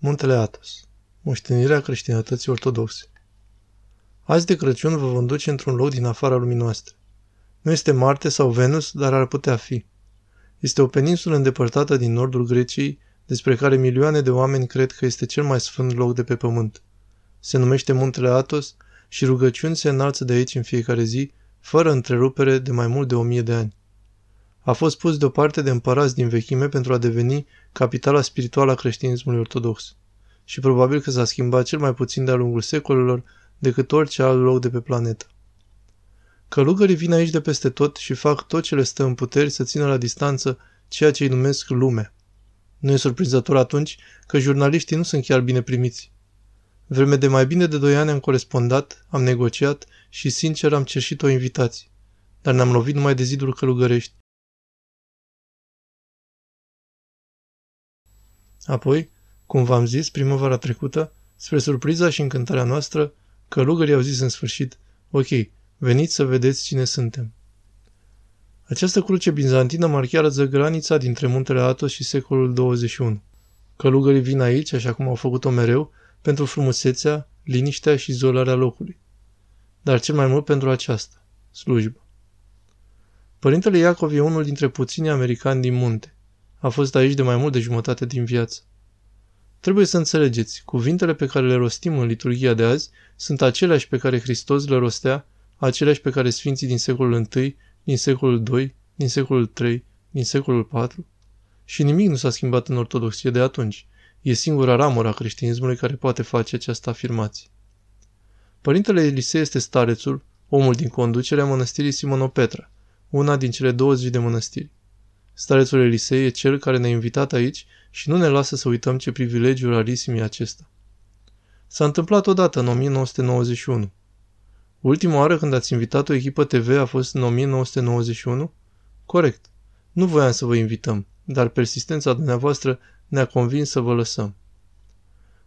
Muntele Atos Moștenirea creștinătății ortodoxe Azi de Crăciun vă vom duce într-un loc din afara lumii noastre. Nu este Marte sau Venus, dar ar putea fi. Este o peninsulă îndepărtată din nordul Greciei, despre care milioane de oameni cred că este cel mai sfânt loc de pe pământ. Se numește Muntele Atos și rugăciuni se înalță de aici în fiecare zi, fără întrerupere de mai mult de o mie de ani a fost pus deoparte de împărați din vechime pentru a deveni capitala spirituală a creștinismului ortodox. Și probabil că s-a schimbat cel mai puțin de-a lungul secolelor decât orice alt loc de pe planetă. Călugării vin aici de peste tot și fac tot ce le stă în puteri să țină la distanță ceea ce îi numesc lumea. Nu e surprinzător atunci că jurnaliștii nu sunt chiar bine primiți. Vreme de mai bine de doi ani am corespondat, am negociat și sincer am cerșit o invitație. Dar ne-am lovit numai de ziduri călugărești Apoi, cum v-am zis primăvara trecută, spre surpriza și încântarea noastră, călugării au zis în sfârșit, ok, veniți să vedeți cine suntem. Această cruce bizantină marchează granița dintre muntele Atos și secolul 21. Călugării vin aici, așa cum au făcut-o mereu, pentru frumusețea, liniștea și izolarea locului. Dar cel mai mult pentru aceasta, slujbă. Părintele Iacov e unul dintre puținii americani din munte. A fost aici de mai mult de jumătate din viață. Trebuie să înțelegeți, cuvintele pe care le rostim în liturgia de azi sunt aceleași pe care Hristos le rostea, aceleași pe care sfinții din secolul I, din secolul II, din secolul III, din secolul IV. Și nimic nu s-a schimbat în ortodoxie de atunci. E singura ramură a creștinismului care poate face această afirmație. Părintele Elisei este starețul, omul din conducerea mănăstirii Simonopetra, una din cele 20 de mănăstiri. Starețul Elisei e cel care ne-a invitat aici și nu ne lasă să uităm ce privilegiu rarisim e acesta. S-a întâmplat odată în 1991. Ultima oară când ați invitat o echipă TV a fost în 1991? Corect. Nu voiam să vă invităm, dar persistența dumneavoastră ne-a convins să vă lăsăm.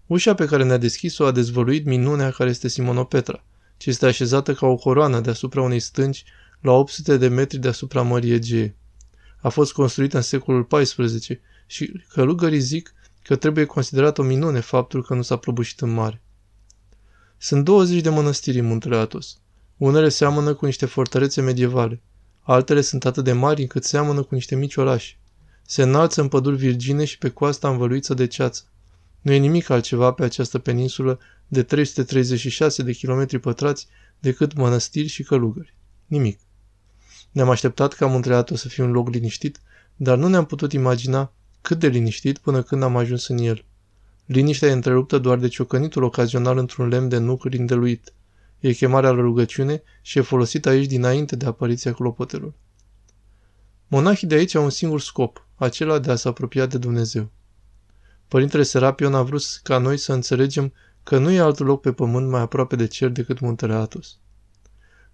Ușa pe care ne-a deschis-o a dezvăluit minunea care este Simonopetra, ce este așezată ca o coroană deasupra unei stânci la 800 de metri deasupra Mării Egee a fost construită în secolul XIV și călugării zic că trebuie considerat o minune faptul că nu s-a prăbușit în mare. Sunt 20 de mănăstiri în muntele Atos. Unele seamănă cu niște fortărețe medievale, altele sunt atât de mari încât seamănă cu niște mici orașe. Se înalță în păduri virgine și pe coasta învăluiță de ceață. Nu e nimic altceva pe această peninsulă de 336 de kilometri pătrați decât mănăstiri și călugări. Nimic. Ne-am așteptat ca Montreatul să fie un loc liniștit, dar nu ne-am putut imagina cât de liniștit până când am ajuns în el. Liniștea e întreruptă doar de ciocănitul ocazional într-un lemn de nuc rindeluit. E chemarea la rugăciune și e folosită aici dinainte de apariția clopotelor. Monahii de aici au un singur scop, acela de a se apropia de Dumnezeu. Părintele Serapion a vrut ca noi să înțelegem că nu e alt loc pe pământ mai aproape de cer decât muntele Atos.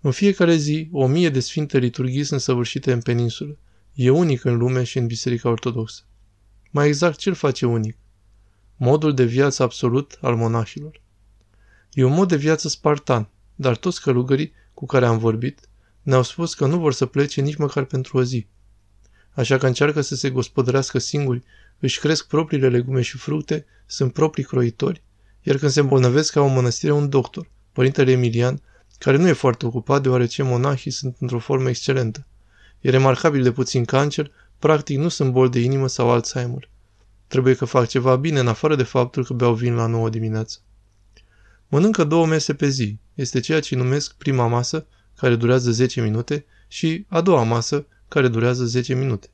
În fiecare zi, o mie de sfinte liturghii sunt săvârșite în peninsulă. E unic în lume și în Biserica Ortodoxă. Mai exact, ce-l face unic? Modul de viață absolut al monahilor. E un mod de viață spartan, dar toți călugării cu care am vorbit ne-au spus că nu vor să plece nici măcar pentru o zi. Așa că încearcă să se gospodărească singuri, își cresc propriile legume și fructe, sunt proprii croitori, iar când se îmbolnăvesc au o mănăstire un doctor, părintele Emilian, care nu e foarte ocupat deoarece monahii sunt într-o formă excelentă. E remarcabil de puțin cancer, practic nu sunt boli de inimă sau Alzheimer. Trebuie că fac ceva bine în afară de faptul că beau vin la 9 dimineață. Mănâncă două mese pe zi. Este ceea ce numesc prima masă, care durează 10 minute, și a doua masă, care durează 10 minute.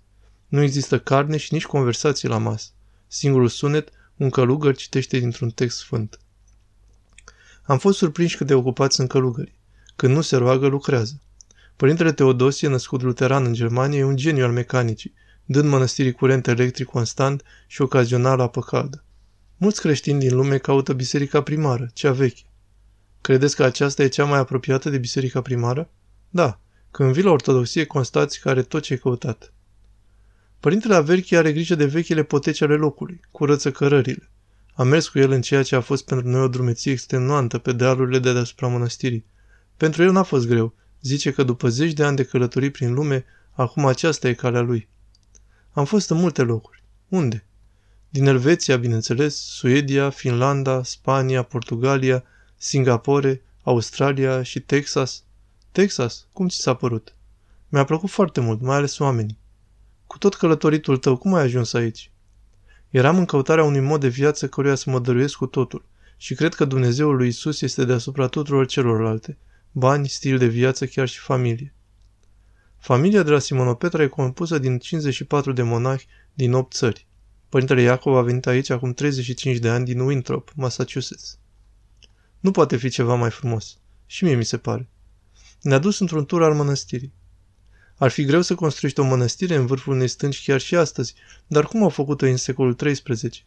Nu există carne și nici conversație la masă. Singurul sunet, un călugăr citește dintr-un text sfânt. Am fost surprinși cât de ocupați sunt călugării. Când nu se roagă, lucrează. Părintele Teodosie, născut luteran în Germania, e un geniu al mecanicii, dând mănăstirii curent electric constant și ocazional apă caldă. Mulți creștini din lume caută biserica primară, cea veche. Credeți că aceasta e cea mai apropiată de biserica primară? Da. Când vii la ortodoxie, constați că are tot ce ai căutat. Părintele Averchi are grijă de vechile poteci ale locului, curăță cărările. Am mers cu el în ceea ce a fost pentru noi o drumeție extenuantă pe dealurile de deasupra mănăstirii. Pentru el n-a fost greu. Zice că după zeci de ani de călătorii prin lume, acum aceasta e calea lui. Am fost în multe locuri. Unde? Din Elveția, bineînțeles, Suedia, Finlanda, Spania, Portugalia, Singapore, Australia și Texas. Texas? Cum ți s-a părut? Mi-a plăcut foarte mult, mai ales oamenii. Cu tot călătoritul tău, cum ai ajuns aici? Eram în căutarea unui mod de viață căruia să mă dăruiesc cu totul și cred că Dumnezeul lui Isus este deasupra tuturor celorlalte, bani, stil de viață, chiar și familie. Familia de la Simonopetra e compusă din 54 de monahi din 8 țări. Părintele Iacov a venit aici acum 35 de ani din Winthrop, Massachusetts. Nu poate fi ceva mai frumos. Și mie mi se pare. Ne-a dus într-un tur al mănăstirii. Ar fi greu să construiești o mănăstire în vârful unei stânci chiar și astăzi, dar cum au făcut-o în secolul XIII?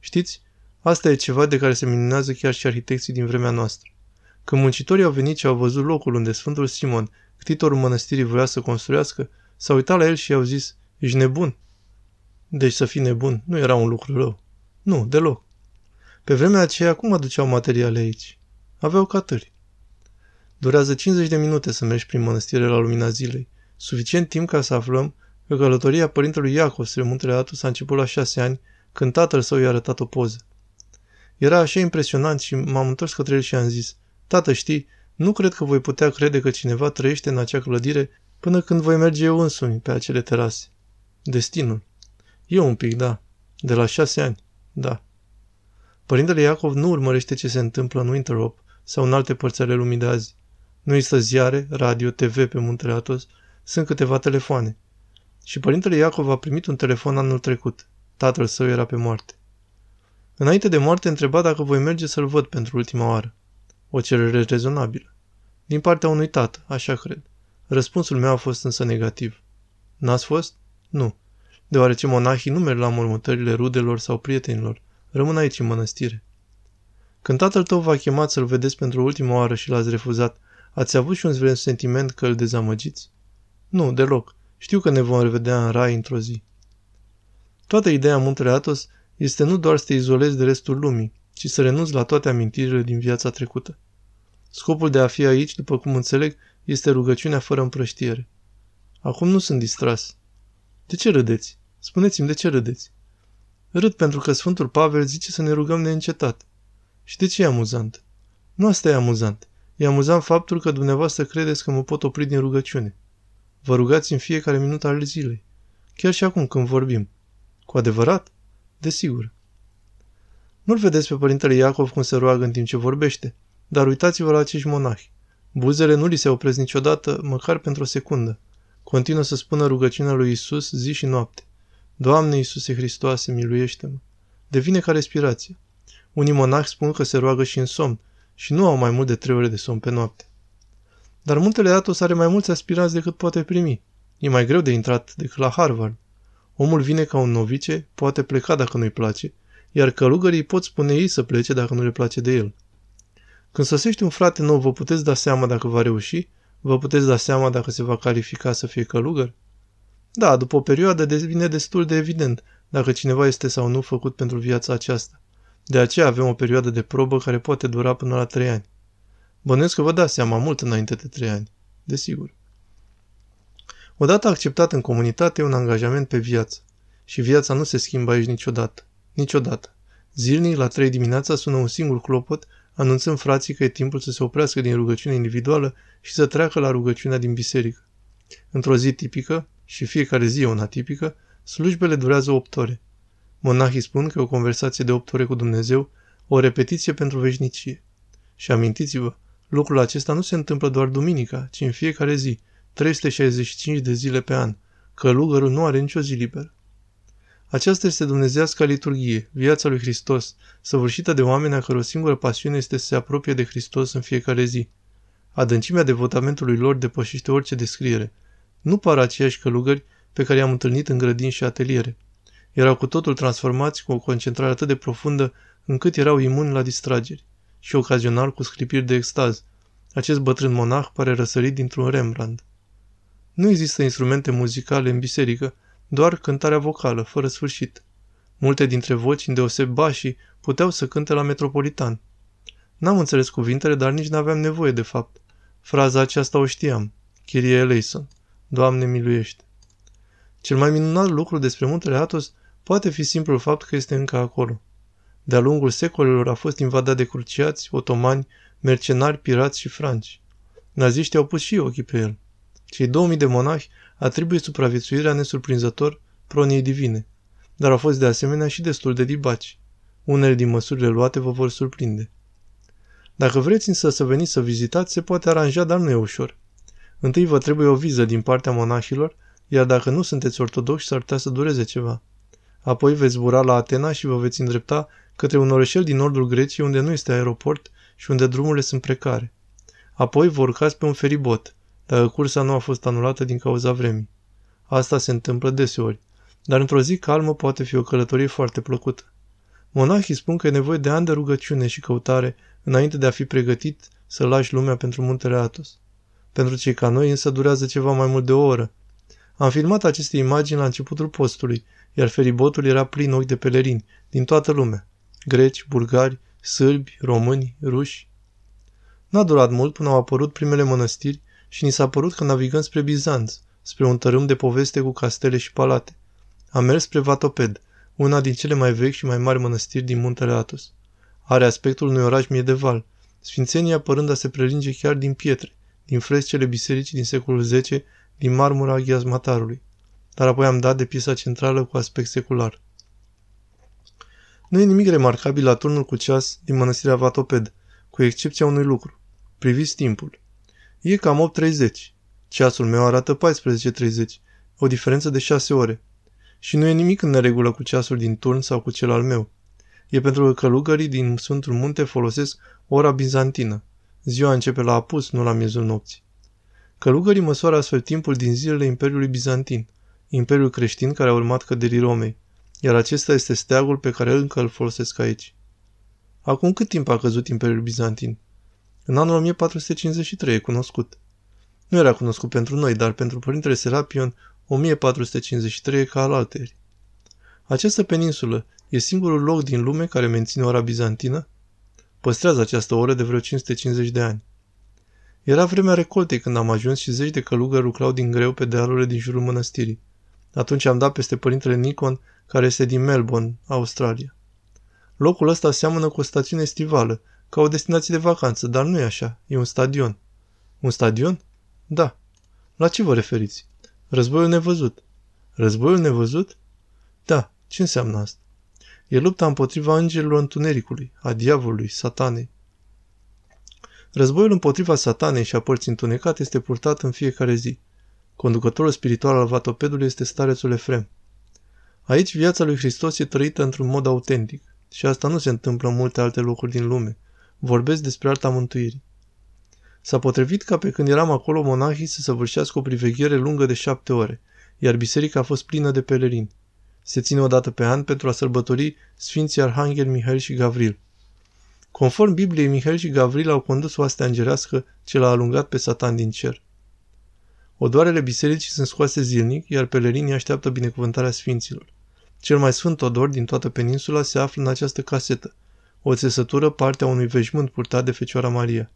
Știți, asta e ceva de care se minunează chiar și arhitecții din vremea noastră. Când muncitorii au venit și au văzut locul unde Sfântul Simon, ctitorul mănăstirii, voia să construiască, s-au uitat la el și i-au zis, ești nebun. Deci să fii nebun nu era un lucru rău. Nu, deloc. Pe vremea aceea, cum aduceau materiale aici? Aveau catări. Durează 50 de minute să mergi prin mănăstire la lumina zilei. Suficient timp ca să aflăm că călătoria părintelui Iacov spre muntele Atus a început la șase ani, când tatăl său i-a arătat o poză. Era așa impresionant și m-am întors către el și am zis, Tată, știi, nu cred că voi putea crede că cineva trăiește în acea clădire până când voi merge eu însumi pe acele terase. Destinul. Eu un pic, da. De la șase ani, da. Părintele Iacov nu urmărește ce se întâmplă în Winterop sau în alte părți ale lumii de azi. Nu există ziare, radio, TV pe muntele Atos, sunt câteva telefoane. Și părintele Iacov a primit un telefon anul trecut. Tatăl său era pe moarte. Înainte de moarte întreba dacă voi merge să-l văd pentru ultima oară. O cerere rezonabilă. Din partea unui tată, așa cred. Răspunsul meu a fost însă negativ. N-ați fost? Nu. Deoarece monahii nu merg la mormântările rudelor sau prietenilor. Rămân aici în mănăstire. Când tatăl tău v-a chemat să-l vedeți pentru ultima oară și l-ați refuzat, ați avut și un sentiment că îl dezamăgiți? Nu, deloc. Știu că ne vom revedea în rai într-o zi. Toată ideea Muntele Atos este nu doar să te izolezi de restul lumii, ci să renunți la toate amintirile din viața trecută. Scopul de a fi aici, după cum înțeleg, este rugăciunea fără împrăștiere. Acum nu sunt distras. De ce râdeți? Spuneți-mi, de ce râdeți? Râd pentru că Sfântul Pavel zice să ne rugăm neîncetat. Și de ce e amuzant? Nu asta e amuzant. E amuzant faptul că dumneavoastră credeți că mă pot opri din rugăciune. Vă rugați în fiecare minut al zilei. Chiar și acum când vorbim. Cu adevărat? Desigur. Nu-l vedeți pe părintele Iacov cum se roagă în timp ce vorbește, dar uitați-vă la acești monahi. Buzele nu li se opresc niciodată, măcar pentru o secundă. Continuă să spună rugăciunea lui Isus zi și noapte. Doamne Iisuse Hristoase, miluiește-mă! Devine ca respirație. Unii monahi spun că se roagă și în somn și nu au mai mult de trei ore de somn pe noapte. Dar muntele Atos are mai mulți aspirați decât poate primi. E mai greu de intrat decât la Harvard. Omul vine ca un novice, poate pleca dacă nu-i place, iar călugării pot spune ei să plece dacă nu le place de el. Când sosește un frate nou, vă puteți da seama dacă va reuși? Vă puteți da seama dacă se va califica să fie călugăr? Da, după o perioadă devine destul de evident dacă cineva este sau nu făcut pentru viața aceasta. De aceea avem o perioadă de probă care poate dura până la trei ani. Bănuiesc că vă dați seama mult înainte de trei ani. Desigur. Odată acceptat în comunitate, e un angajament pe viață. Și viața nu se schimbă aici niciodată. Niciodată. Zilnic, la trei dimineața, sună un singur clopot, anunțând frații că e timpul să se oprească din rugăciune individuală și să treacă la rugăciunea din biserică. Într-o zi tipică, și fiecare zi e una tipică, slujbele durează 8 ore. Monahii spun că e o conversație de 8 ore cu Dumnezeu, o repetiție pentru veșnicie. Și amintiți-vă, lucrul acesta nu se întâmplă doar duminica, ci în fiecare zi, 365 de zile pe an. Călugărul nu are nicio zi liberă. Aceasta este dumnezească liturghie, viața lui Hristos, săvârșită de oameni a căror singură pasiune este să se apropie de Hristos în fiecare zi. Adâncimea devotamentului lor depășește orice descriere. Nu par aceiași călugări pe care i-am întâlnit în grădini și ateliere. Erau cu totul transformați cu o concentrare atât de profundă încât erau imuni la distrageri și ocazional cu sclipiri de extaz. Acest bătrân monah pare răsărit dintr-un Rembrandt. Nu există instrumente muzicale în biserică, doar cântarea vocală, fără sfârșit. Multe dintre voci, îndeoseb bașii, puteau să cânte la metropolitan. N-am înțeles cuvintele, dar nici n-aveam nevoie de fapt. Fraza aceasta o știam. Chirie eleison. Doamne miluiește. Cel mai minunat lucru despre muntele Atos Poate fi simplul fapt că este încă acolo. De-a lungul secolelor a fost invadat de cruciați, otomani, mercenari, pirați și franci. Naziștii au pus și ochii pe el. Cei 2000 de monahi atribuie supraviețuirea nesurprinzător pronii divine, dar au fost de asemenea și destul de dibaci. Unele din măsurile luate vă vor surprinde. Dacă vreți însă să veniți să vizitați, se poate aranja, dar nu e ușor. Întâi vă trebuie o viză din partea monahilor, iar dacă nu sunteți ortodoxi, s-ar putea să dureze ceva. Apoi veți zbura la Atena și vă veți îndrepta către un orășel din nordul Greciei unde nu este aeroport și unde drumurile sunt precare. Apoi vă urcați pe un feribot, dacă cursa nu a fost anulată din cauza vremii. Asta se întâmplă deseori, dar într-o zi calmă poate fi o călătorie foarte plăcută. Monahii spun că e nevoie de ani de rugăciune și căutare înainte de a fi pregătit să lași lumea pentru muntele Atos. Pentru cei ca noi însă durează ceva mai mult de o oră. Am filmat aceste imagini la începutul postului, iar feribotul era plin ochi de pelerini, din toată lumea. Greci, bulgari, sârbi, români, ruși. N-a durat mult până au apărut primele mănăstiri și ni s-a părut că navigăm spre Bizanț, spre un tărâm de poveste cu castele și palate. Am mers spre Vatoped, una din cele mai vechi și mai mari mănăstiri din muntele Atos. Are aspectul unui oraș medieval, sfințenia părând a se prelinge chiar din pietre, din frescele bisericii din secolul X, din marmura ghiazmatarului. Dar apoi am dat de piesa centrală cu aspect secular. Nu e nimic remarcabil la turnul cu ceas din mănăstirea Vatoped, cu excepția unui lucru. Priviți timpul. E cam 8.30. Ceasul meu arată 14.30, o diferență de 6 ore. Și nu e nimic în neregulă cu ceasul din turn sau cu cel al meu. E pentru că călugării din Sfântul Munte folosesc ora bizantină. Ziua începe la apus, nu la miezul nopții. Călugării măsoară astfel timpul din zilele Imperiului Bizantin, Imperiul creștin care a urmat căderii Romei, iar acesta este steagul pe care încă îl folosesc aici. Acum cât timp a căzut Imperiul Bizantin? În anul 1453 e cunoscut. Nu era cunoscut pentru noi, dar pentru părintele Serapion 1453 e ca al alteri. Această peninsulă e singurul loc din lume care menține ora bizantină? Păstrează această oră de vreo 550 de ani. Era vremea recoltei când am ajuns și zeci de călugări lucrau din greu pe dealurile din jurul mănăstirii. Atunci am dat peste părintele Nikon, care este din Melbourne, Australia. Locul ăsta seamănă cu o stațiune estivală, ca o destinație de vacanță, dar nu e așa, e un stadion. Un stadion? Da. La ce vă referiți? Războiul nevăzut. Războiul nevăzut? Da. Ce înseamnă asta? E lupta împotriva îngerilor întunericului, a diavolului, satanei. Războiul împotriva satanei și a părții întunecate este purtat în fiecare zi. Conducătorul spiritual al vatopedului este starețul Efrem. Aici viața lui Hristos e trăită într-un mod autentic și asta nu se întâmplă în multe alte locuri din lume. Vorbesc despre arta mântuirii. S-a potrivit ca pe când eram acolo monahii să săvârșească o priveghere lungă de șapte ore, iar biserica a fost plină de pelerini. Se ține o dată pe an pentru a sărbători Sfinții Arhanghel Mihail și Gavril. Conform Bibliei, Mihail și Gavril au condus oastea îngerească ce l-a alungat pe Satan din cer. Odoarele bisericii sunt scoase zilnic, iar pelerinii așteaptă binecuvântarea sfinților. Cel mai sfânt odor din toată peninsula se află în această casetă, o țesătură partea unui veșmânt purtat de Fecioara Maria.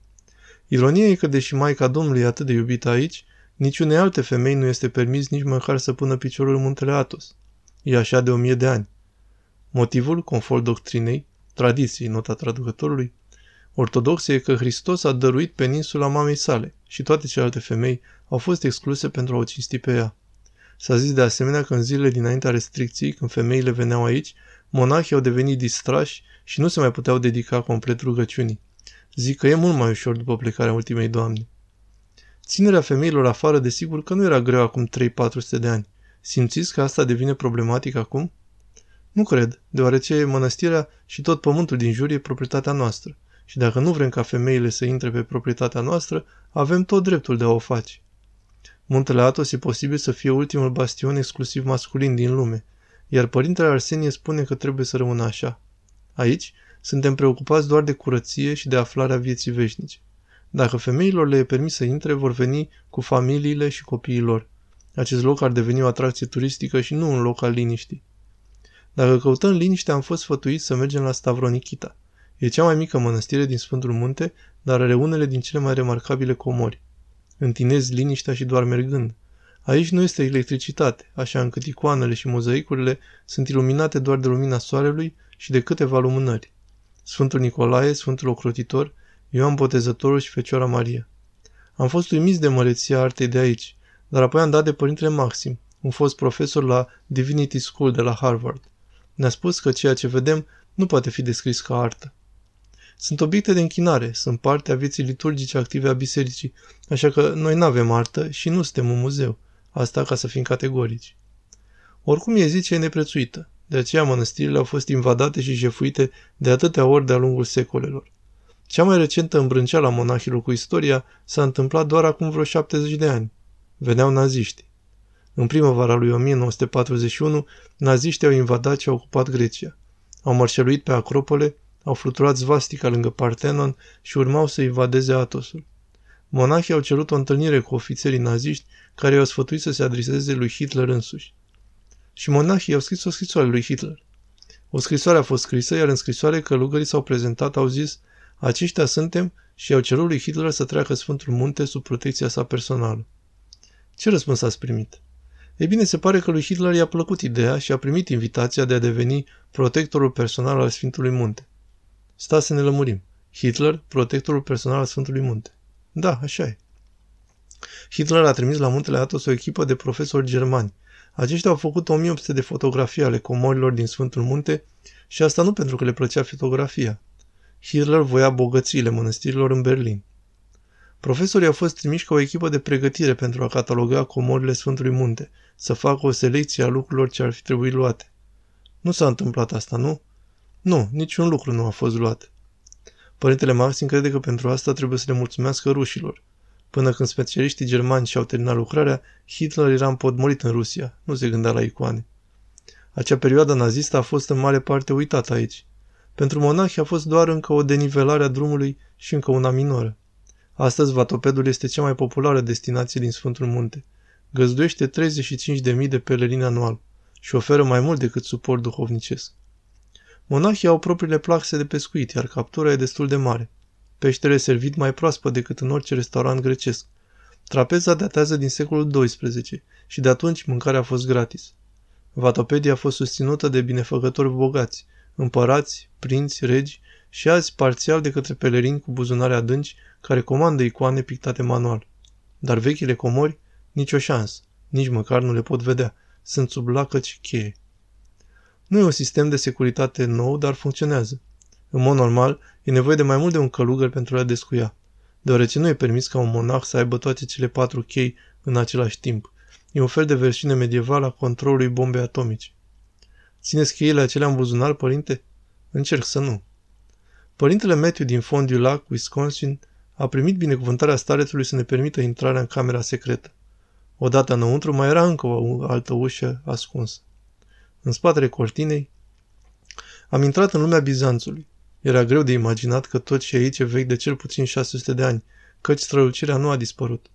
Ironia e că, deși Maica Domnului e atât de iubită aici, niciunei alte femei nu este permis nici măcar să pună piciorul în muntele Atos. E așa de o mie de ani. Motivul, conform doctrinei, tradiției, nota traducătorului, ortodoxe e că Hristos a dăruit peninsula mamei sale și toate celelalte femei au fost excluse pentru a o cinsti pe ea. S-a zis de asemenea că în zilele dinaintea restricției, când femeile veneau aici, monahii au devenit distrași și nu se mai puteau dedica complet rugăciunii. Zic că e mult mai ușor după plecarea ultimei doamne. Ținerea femeilor afară, desigur că nu era greu acum 3-400 de ani. Simțiți că asta devine problematic acum? Nu cred, deoarece mănăstirea și tot pământul din jur e proprietatea noastră. Și dacă nu vrem ca femeile să intre pe proprietatea noastră, avem tot dreptul de a o face. Muntele Atos e posibil să fie ultimul bastion exclusiv masculin din lume, iar părintele Arsenie spune că trebuie să rămână așa. Aici suntem preocupați doar de curăție și de aflarea vieții veșnice. Dacă femeilor le e permis să intre, vor veni cu familiile și copiii lor. Acest loc ar deveni o atracție turistică și nu un loc al liniștii. Dacă căutăm liniște, am fost sfătuiți să mergem la Stavronikita. E cea mai mică mănăstire din Sfântul Munte, dar are unele din cele mai remarcabile comori. Întinezi liniștea și doar mergând. Aici nu este electricitate, așa încât icoanele și mozaicurile sunt iluminate doar de lumina soarelui și de câteva lumânări. Sfântul Nicolae, Sfântul Ocrotitor, Ioan Botezătorul și Fecioara Maria. Am fost uimiți de măreția artei de aici, dar apoi am dat de părintele Maxim, un fost profesor la Divinity School de la Harvard. Ne-a spus că ceea ce vedem nu poate fi descris ca artă. Sunt obiecte de închinare, sunt parte a vieții liturgice active a bisericii, așa că noi nu avem artă și nu suntem un muzeu. Asta ca să fim categorici. Oricum e zi ce e neprețuită. De aceea mănăstirile au fost invadate și jefuite de atâtea ori de-a lungul secolelor. Cea mai recentă îmbrânceală a monahilor cu istoria s-a întâmplat doar acum vreo 70 de ani. Veneau naziștii. În primăvara lui 1941, naziștii au invadat și au ocupat Grecia. Au mărșăluit pe Acropole, au fluturat zvastica lângă Partenon și urmau să invadeze Atosul. Monahii au cerut o întâlnire cu ofițerii naziști care i-au sfătuit să se adreseze lui Hitler însuși. Și monahii au scris o scrisoare lui Hitler. O scrisoare a fost scrisă, iar în scrisoare călugării s-au prezentat, au zis, aceștia suntem și au cerut lui Hitler să treacă Sfântul Munte sub protecția sa personală. Ce răspuns ați primit? Ei bine, se pare că lui Hitler i-a plăcut ideea și a primit invitația de a deveni protectorul personal al Sfântului Munte. Stați să ne lămurim. Hitler, protectorul personal al Sfântului Munte. Da, așa e. Hitler a trimis la muntele Athos o echipă de profesori germani. Aceștia au făcut 1800 de fotografii ale comorilor din Sfântul Munte și asta nu pentru că le plăcea fotografia. Hitler voia bogățiile mănăstirilor în Berlin. Profesorii au fost trimiși ca o echipă de pregătire pentru a cataloga comorile Sfântului Munte, să facă o selecție a lucrurilor ce ar fi trebuit luate. Nu s-a întâmplat asta, nu? Nu, niciun lucru nu a fost luat. Părintele Maxim crede că pentru asta trebuie să le mulțumească rușilor. Până când specialiștii germani și-au terminat lucrarea, Hitler era împodmorit în Rusia, nu se gândea la icoane. Acea perioadă nazistă a fost în mare parte uitată aici. Pentru monahi a fost doar încă o denivelare a drumului și încă una minoră. Astăzi, Vatopedul este cea mai populară destinație din Sfântul Munte. Găzduiește 35.000 de pelerini anual și oferă mai mult decât suport duhovnicesc. Monahii au propriile plaxe de pescuit, iar captura e destul de mare. Peștele servit mai proaspăt decât în orice restaurant grecesc. Trapeza datează din secolul XII și de atunci mâncarea a fost gratis. Vatopedia a fost susținută de binefăcători bogați, împărați, prinți, regi și azi parțial de către pelerini cu buzunare adânci care comandă icoane pictate manual. Dar vechile comori, nicio șansă, nici măcar nu le pot vedea, sunt sub lacăci cheie. Nu e un sistem de securitate nou, dar funcționează. În mod normal, e nevoie de mai mult de un călugăr pentru a descuia, deoarece nu e permis ca un monah să aibă toate cele patru chei în același timp. E un fel de versiune medievală a controlului bombei atomice. Țineți cheile acelea în buzunar, părinte? Încerc să nu. Părintele Matthew din Fond du Lac, Wisconsin, a primit binecuvântarea starețului să ne permită intrarea în camera secretă. Odată înăuntru mai era încă o altă ușă ascunsă. În spatele cortinei am intrat în lumea Bizanțului. Era greu de imaginat că tot ce aici e vechi de cel puțin 600 de ani, căci strălucirea nu a dispărut.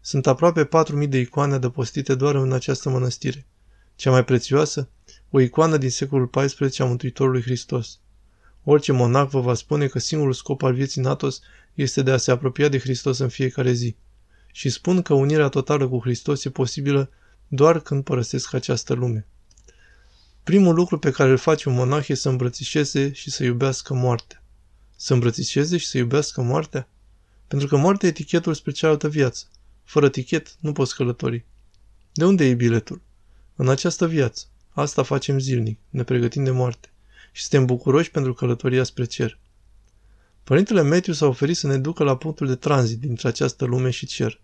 Sunt aproape 4.000 de icoane adăpostite doar în această mănăstire. Cea mai prețioasă? O icoană din secolul XIV a Mântuitorului Hristos. Orice monac vă va spune că singurul scop al vieții Natos este de a se apropia de Hristos în fiecare zi. Și spun că unirea totală cu Hristos e posibilă doar când părăsesc această lume. Primul lucru pe care îl face un monah e să îmbrățișeze și să iubească moartea. Să îmbrățișeze și să iubească moartea? Pentru că moartea e etichetul spre cealaltă viață. Fără tichet nu poți călători. De unde e biletul? În această viață. Asta facem zilnic, ne pregătim de moarte. Și suntem bucuroși pentru călătoria spre cer. Părintele Matthew s-a oferit să ne ducă la punctul de tranzit dintre această lume și cer.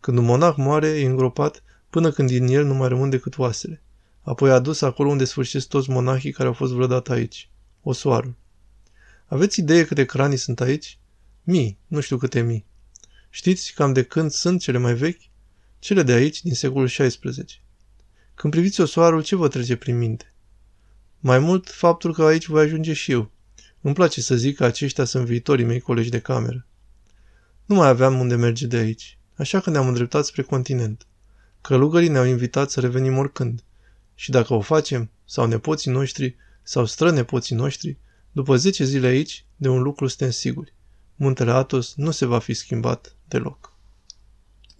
Când un monah moare, e îngropat până când din el nu mai rămân decât oasele. Apoi a dus acolo unde sfârșesc toți monahii care au fost vreodată aici. Osoarul. Aveți idee câte cranii sunt aici? Mii, nu știu câte mii. Știți cam de când sunt cele mai vechi? Cele de aici, din secolul XVI. Când priviți osoarul, ce vă trece prin minte? Mai mult, faptul că aici voi ajunge și eu. Îmi place să zic că aceștia sunt viitorii mei colegi de cameră. Nu mai aveam unde merge de aici, așa că ne-am îndreptat spre continent. Călugării ne-au invitat să revenim oricând. Și dacă o facem, sau nepoții noștri, sau strănepoții noștri, după 10 zile aici, de un lucru suntem siguri. Muntele Atos nu se va fi schimbat deloc.